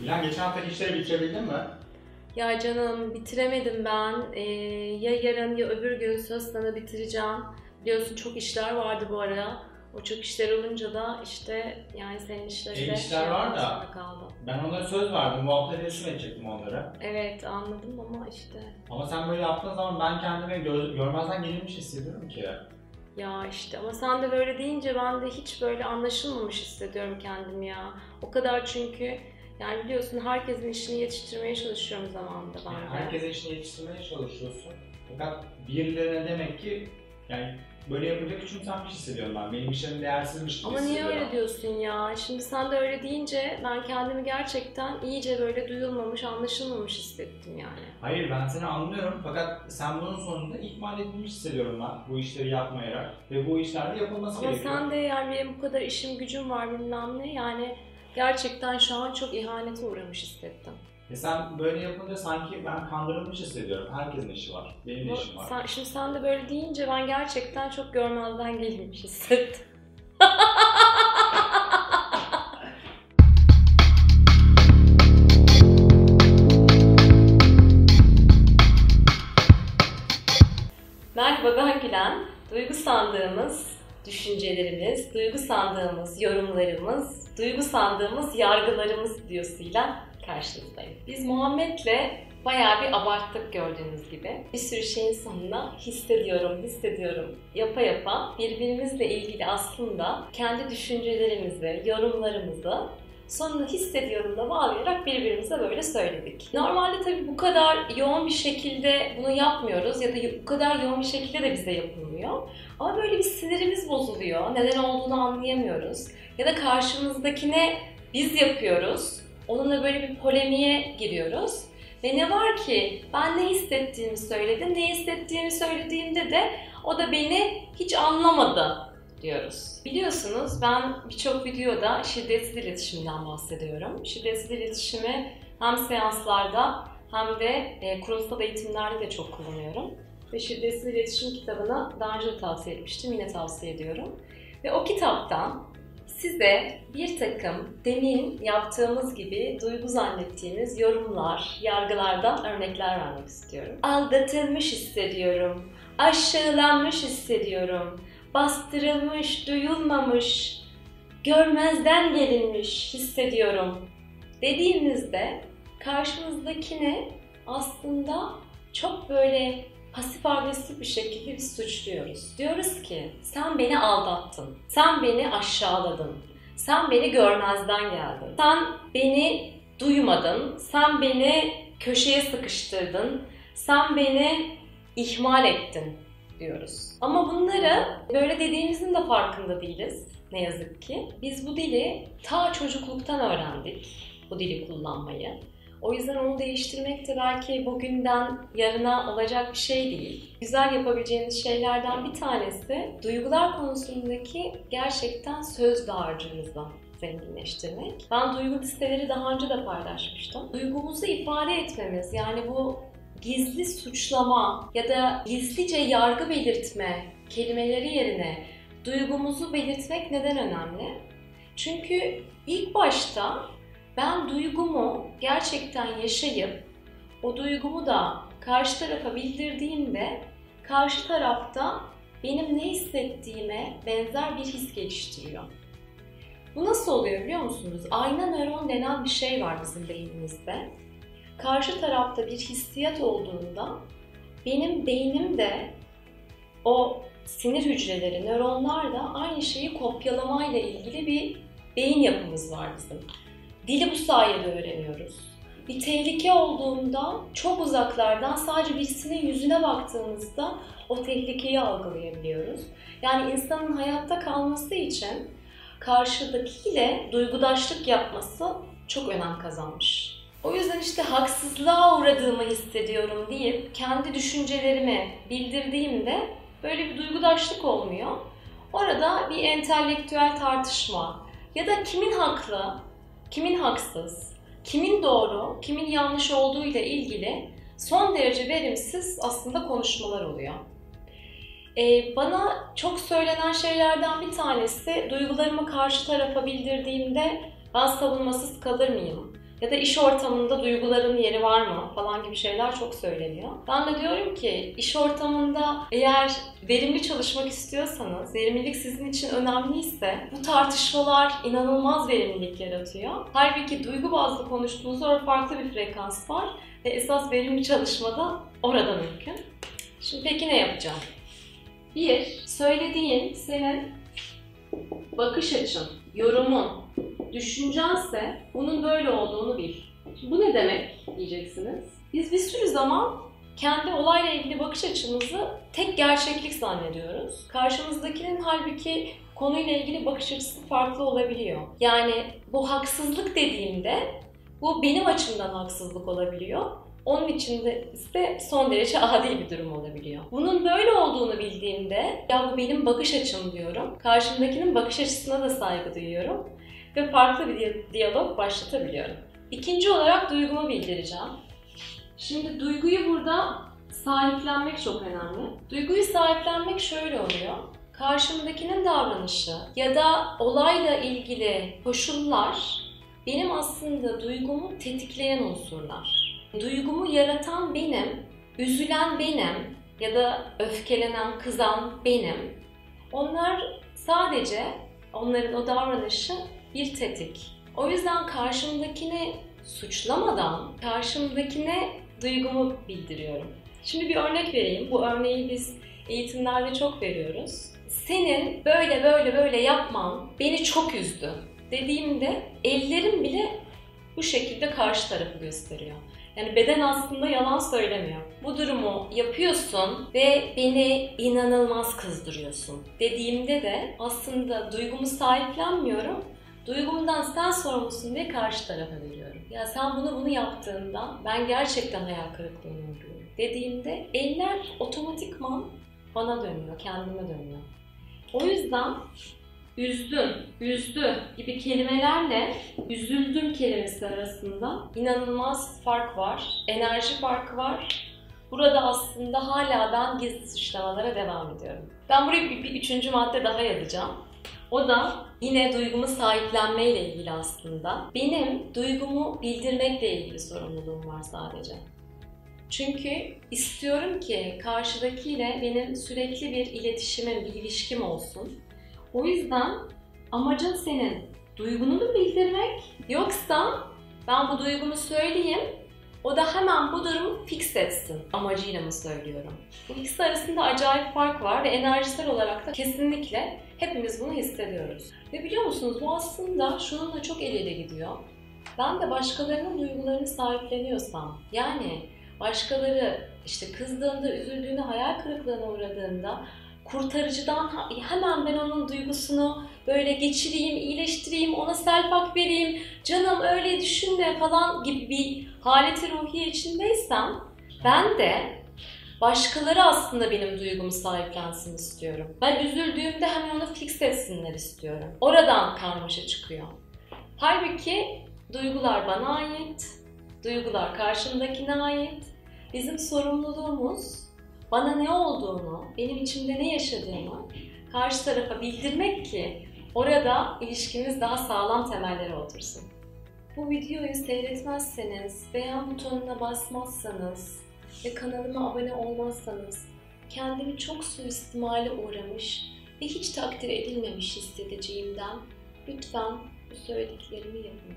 Dilan geçen haftaki işleri bitirebildin mi? Ya canım bitiremedim ben. Ee, ya yarın ya öbür gün söz sana bitireceğim. Biliyorsun çok işler vardı bu ara. O çok işler olunca da işte yani senin işleri Senin de işler şey var da. kaldım. Ben onlara söz verdim. Bu hafta teslim edecektim onları. Evet anladım ama işte Ama sen böyle yaptığın zaman ben kendimi gö- görmezden gelinmiş hissediyorum ki. ya işte ama sen de böyle deyince ben de hiç böyle anlaşılmamış hissediyorum kendimi ya. O kadar çünkü yani biliyorsun herkesin işini yetiştirmeye çalışıyorum zamanında ben Yani de. herkese işini yetiştirmeye çalışıyorsun. Fakat birilerine demek ki yani böyle yapınca küçümsenmiş hissediyorum ben. Benim işlerim değersizmiş gibi Ama niye öyle diyorsun ya? Şimdi sen de öyle deyince ben kendimi gerçekten iyice böyle duyulmamış, anlaşılmamış hissettim yani. Hayır ben seni anlıyorum fakat sen bunun sonunda ihmal edilmiş hissediyorum ben bu işleri yapmayarak ve bu işlerde yapılması Ama gerekiyor. sen de yani benim bu kadar işim gücüm var bilmem ne yani gerçekten şu an çok ihanete uğramış hissettim. E sen böyle yapınca sanki ben kandırılmış hissediyorum. Herkesin işi var. Benim de Bu- işim var. sen, şimdi sen de böyle deyince ben gerçekten çok görmezden gelinmiş hissettim. Merhaba ben Gülen. Duygu sandığımız düşüncelerimiz, duygu sandığımız yorumlarımız, duygu sandığımız yargılarımız diyorusuyla karşınızdayım. Biz Muhammed'le bayağı bir abarttık gördüğünüz gibi. Bir sürü şeyin sonuna hissediyorum, hissediyorum yapa yapa birbirimizle ilgili aslında kendi düşüncelerimizi, yorumlarımızı sonunda hissediyorum da bağlayarak birbirimize böyle söyledik. Normalde tabii bu kadar yoğun bir şekilde bunu yapmıyoruz ya da bu kadar yoğun bir şekilde de bize yapılmıyor. Ama böyle bir sinirimiz bozuluyor. Neden olduğunu anlayamıyoruz. Ya da karşımızdakine biz yapıyoruz. Onunla böyle bir polemiğe giriyoruz. Ve ne var ki ben ne hissettiğimi söyledim, ne hissettiğimi söylediğimde de o da beni hiç anlamadı diyoruz. Biliyorsunuz ben birçok videoda şiddetsiz iletişimden bahsediyorum. Şiddetsiz iletişimi hem seanslarda hem de e, kurumsal eğitimlerde de çok kullanıyorum. Ve Şiddetsiz İletişim kitabını daha önce de tavsiye etmiştim, yine tavsiye ediyorum. Ve o kitaptan size bir takım demin yaptığımız gibi duygu zannettiğimiz yorumlar, yargılardan örnekler vermek istiyorum. Aldatılmış hissediyorum, aşağılanmış hissediyorum, bastırılmış, duyulmamış, görmezden gelinmiş hissediyorum dediğimizde karşımızdakini aslında çok böyle pasif agresif bir şekilde biz suçluyoruz. Diyoruz ki sen beni aldattın, sen beni aşağıladın, sen beni görmezden geldin, sen beni duymadın, sen beni köşeye sıkıştırdın, sen beni ihmal ettin diyoruz. Ama bunları böyle dediğimizin de farkında değiliz ne yazık ki. Biz bu dili ta çocukluktan öğrendik bu dili kullanmayı. O yüzden onu değiştirmek de belki bugünden yarına olacak bir şey değil. Güzel yapabileceğiniz şeylerden bir tanesi duygular konusundaki gerçekten söz dağarcığınızı zenginleştirmek. Ben duygu listeleri daha önce de paylaşmıştım. Duygumuzu ifade etmemiz yani bu gizli suçlama ya da gizlice yargı belirtme kelimeleri yerine duygumuzu belirtmek neden önemli? Çünkü ilk başta ben duygumu gerçekten yaşayıp o duygumu da karşı tarafa bildirdiğimde karşı tarafta benim ne hissettiğime benzer bir his geliştiriyor. Bu nasıl oluyor biliyor musunuz? Ayna nöron denen bir şey var bizim beynimizde. Karşı tarafta bir hissiyat olduğunda benim beynim de o sinir hücreleri, nöronlar da aynı şeyi kopyalamayla ilgili bir beyin yapımız var bizim. Dili bu sayede öğreniyoruz. Bir tehlike olduğunda çok uzaklardan sadece birisinin yüzüne baktığımızda o tehlikeyi algılayabiliyoruz. Yani insanın hayatta kalması için karşıdakiyle duygudaşlık yapması çok önem kazanmış. O yüzden işte haksızlığa uğradığımı hissediyorum deyip kendi düşüncelerimi bildirdiğimde böyle bir duygudaşlık olmuyor. Orada bir entelektüel tartışma ya da kimin haklı, kimin haksız, kimin doğru, kimin yanlış olduğu ile ilgili son derece verimsiz aslında konuşmalar oluyor. Ee, bana çok söylenen şeylerden bir tanesi duygularımı karşı tarafa bildirdiğimde ben savunmasız kalır mıyım? Ya da iş ortamında duyguların yeri var mı falan gibi şeyler çok söyleniyor. Ben de diyorum ki iş ortamında eğer verimli çalışmak istiyorsanız, verimlilik sizin için önemliyse bu tartışmalar inanılmaz verimlilik yaratıyor. Halbuki duygu bazlı konuştuğunuzda farklı bir frekans var ve esas verimli çalışmada orada mümkün. Şimdi peki ne yapacağım? Bir, söylediğin senin bakış açın, yorumun, düşüncense bunun böyle olduğunu bil. Bu ne demek diyeceksiniz. Biz bir sürü zaman kendi olayla ilgili bakış açımızı tek gerçeklik zannediyoruz. Karşımızdakinin halbuki konuyla ilgili bakış açısı farklı olabiliyor. Yani bu haksızlık dediğimde bu benim açımdan haksızlık olabiliyor. Onun için de ise son derece adil bir durum olabiliyor. Bunun böyle olduğunu bildiğimde ya bu benim bakış açım diyorum. Karşımdakinin bakış açısına da saygı duyuyorum ve farklı bir diyalog başlatabiliyorum. İkinci olarak duygumu bildireceğim. Şimdi duyguyu burada sahiplenmek çok önemli. Duyguyu sahiplenmek şöyle oluyor. Karşımdakinin davranışı ya da olayla ilgili koşullar benim aslında duygumu tetikleyen unsurlar. Duygumu yaratan benim, üzülen benim ya da öfkelenen, kızan benim. Onlar sadece onların o davranışı bir tetik. O yüzden karşımdakini suçlamadan karşımdakine duygumu bildiriyorum. Şimdi bir örnek vereyim. Bu örneği biz eğitimlerde çok veriyoruz. Senin böyle böyle böyle yapman beni çok üzdü dediğimde ellerim bile bu şekilde karşı tarafı gösteriyor. Yani beden aslında yalan söylemiyor. Bu durumu yapıyorsun ve beni inanılmaz kızdırıyorsun dediğimde de aslında duygumu sahiplenmiyorum. Duygumdan sen sorumlusun diye karşı tarafa veriyorum. Ya sen bunu bunu yaptığında ben gerçekten hayal kırıklığına uğruyorum dediğimde eller otomatikman bana dönüyor, kendime dönüyor. O yüzden üzdün, üzdü gibi kelimelerle üzüldüm kelimesi arasında inanılmaz fark var. Enerji farkı var. Burada aslında hala ben gizli suçlamalara devam ediyorum. Ben buraya bir, bir üçüncü madde daha yazacağım. O da yine duygumu sahiplenmeyle ilgili aslında. Benim duygumu bildirmekle ilgili sorumluluğum var sadece. Çünkü istiyorum ki karşıdakiyle benim sürekli bir iletişimim, bir ilişkim olsun. O yüzden amacın senin duygunu mu bildirmek yoksa ben bu duygumu söyleyeyim o da hemen bu durumu fix etsin amacıyla mı söylüyorum? Bu ikisi arasında acayip fark var ve enerjisel olarak da kesinlikle hepimiz bunu hissediyoruz. Ve biliyor musunuz bu aslında şununla çok el ele gidiyor. Ben de başkalarının duygularını sahipleniyorsam yani başkaları işte kızdığında, üzüldüğünde, hayal kırıklığına uğradığında kurtarıcıdan hemen ben onun duygusunu böyle geçireyim, iyileştireyim, ona selpak vereyim, canım öyle düşünme falan gibi bir haleti ruhiye içindeysem ben de başkaları aslında benim duygumu sahiplensin istiyorum. Ben üzüldüğümde hemen onu fix etsinler istiyorum. Oradan karmaşa çıkıyor. Halbuki duygular bana ait, duygular karşımdakine ait. Bizim sorumluluğumuz bana ne olduğunu, benim içimde ne yaşadığımı karşı tarafa bildirmek ki orada ilişkimiz daha sağlam temellere otursun. Bu videoyu seyretmezseniz, beğen butonuna basmazsanız ve kanalıma abone olmazsanız kendimi çok suistimale uğramış ve hiç takdir edilmemiş hissedeceğimden lütfen bu söylediklerimi yapın.